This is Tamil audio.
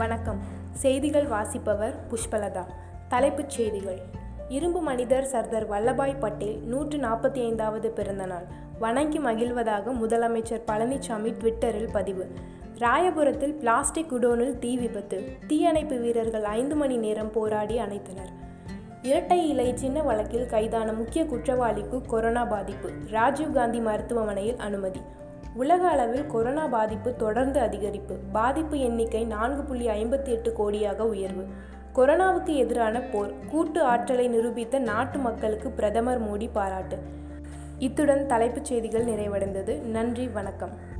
வணக்கம். செய்திகள் வாசிப்பவர் புஷ்பலதா. தலைப்புச் செய்திகள். இரும்பு மனிதர் சர்தார் வல்லபாய் பட்டேல் நூற்று நாற்பத்தி ஐந்தாவது பிறந்தநாள் வணங்கி மகிழ்வதாக முதலமைச்சர் பழனிசாமி ட்விட்டரில் பதிவு. ராயபுரத்தில் பிளாஸ்டிக் குடோனில் தீ விபத்து. தீயணைப்பு வீரர்கள் ஐந்து மணி நேரம் போராடி அணைத்தனர். இரட்டை இலை சின்ன வழக்கில் கைதான முக்கிய குற்றவாளிக்கு கொரோனா பாதிப்பு. ராஜீவ்காந்தி மருத்துவமனையில் அனுமதி. உலக அளவில் கொரோனா பாதிப்பு தொடர்ந்து அதிகரிப்பு. பாதிப்பு எண்ணிக்கை நான்கு புள்ளி ஐம்பத்தி எட்டு கோடியாக உயர்வு. கொரோனாவுக்கு எதிரான போர் கூட்டு ஆற்றலை நிரூபித்த நாட்டு மக்களுக்கு பிரதமர் மோடி பாராட்டு. இத்துடன் தலைப்புச் செய்திகள் நிறைவடைந்தது. நன்றி வணக்கம்.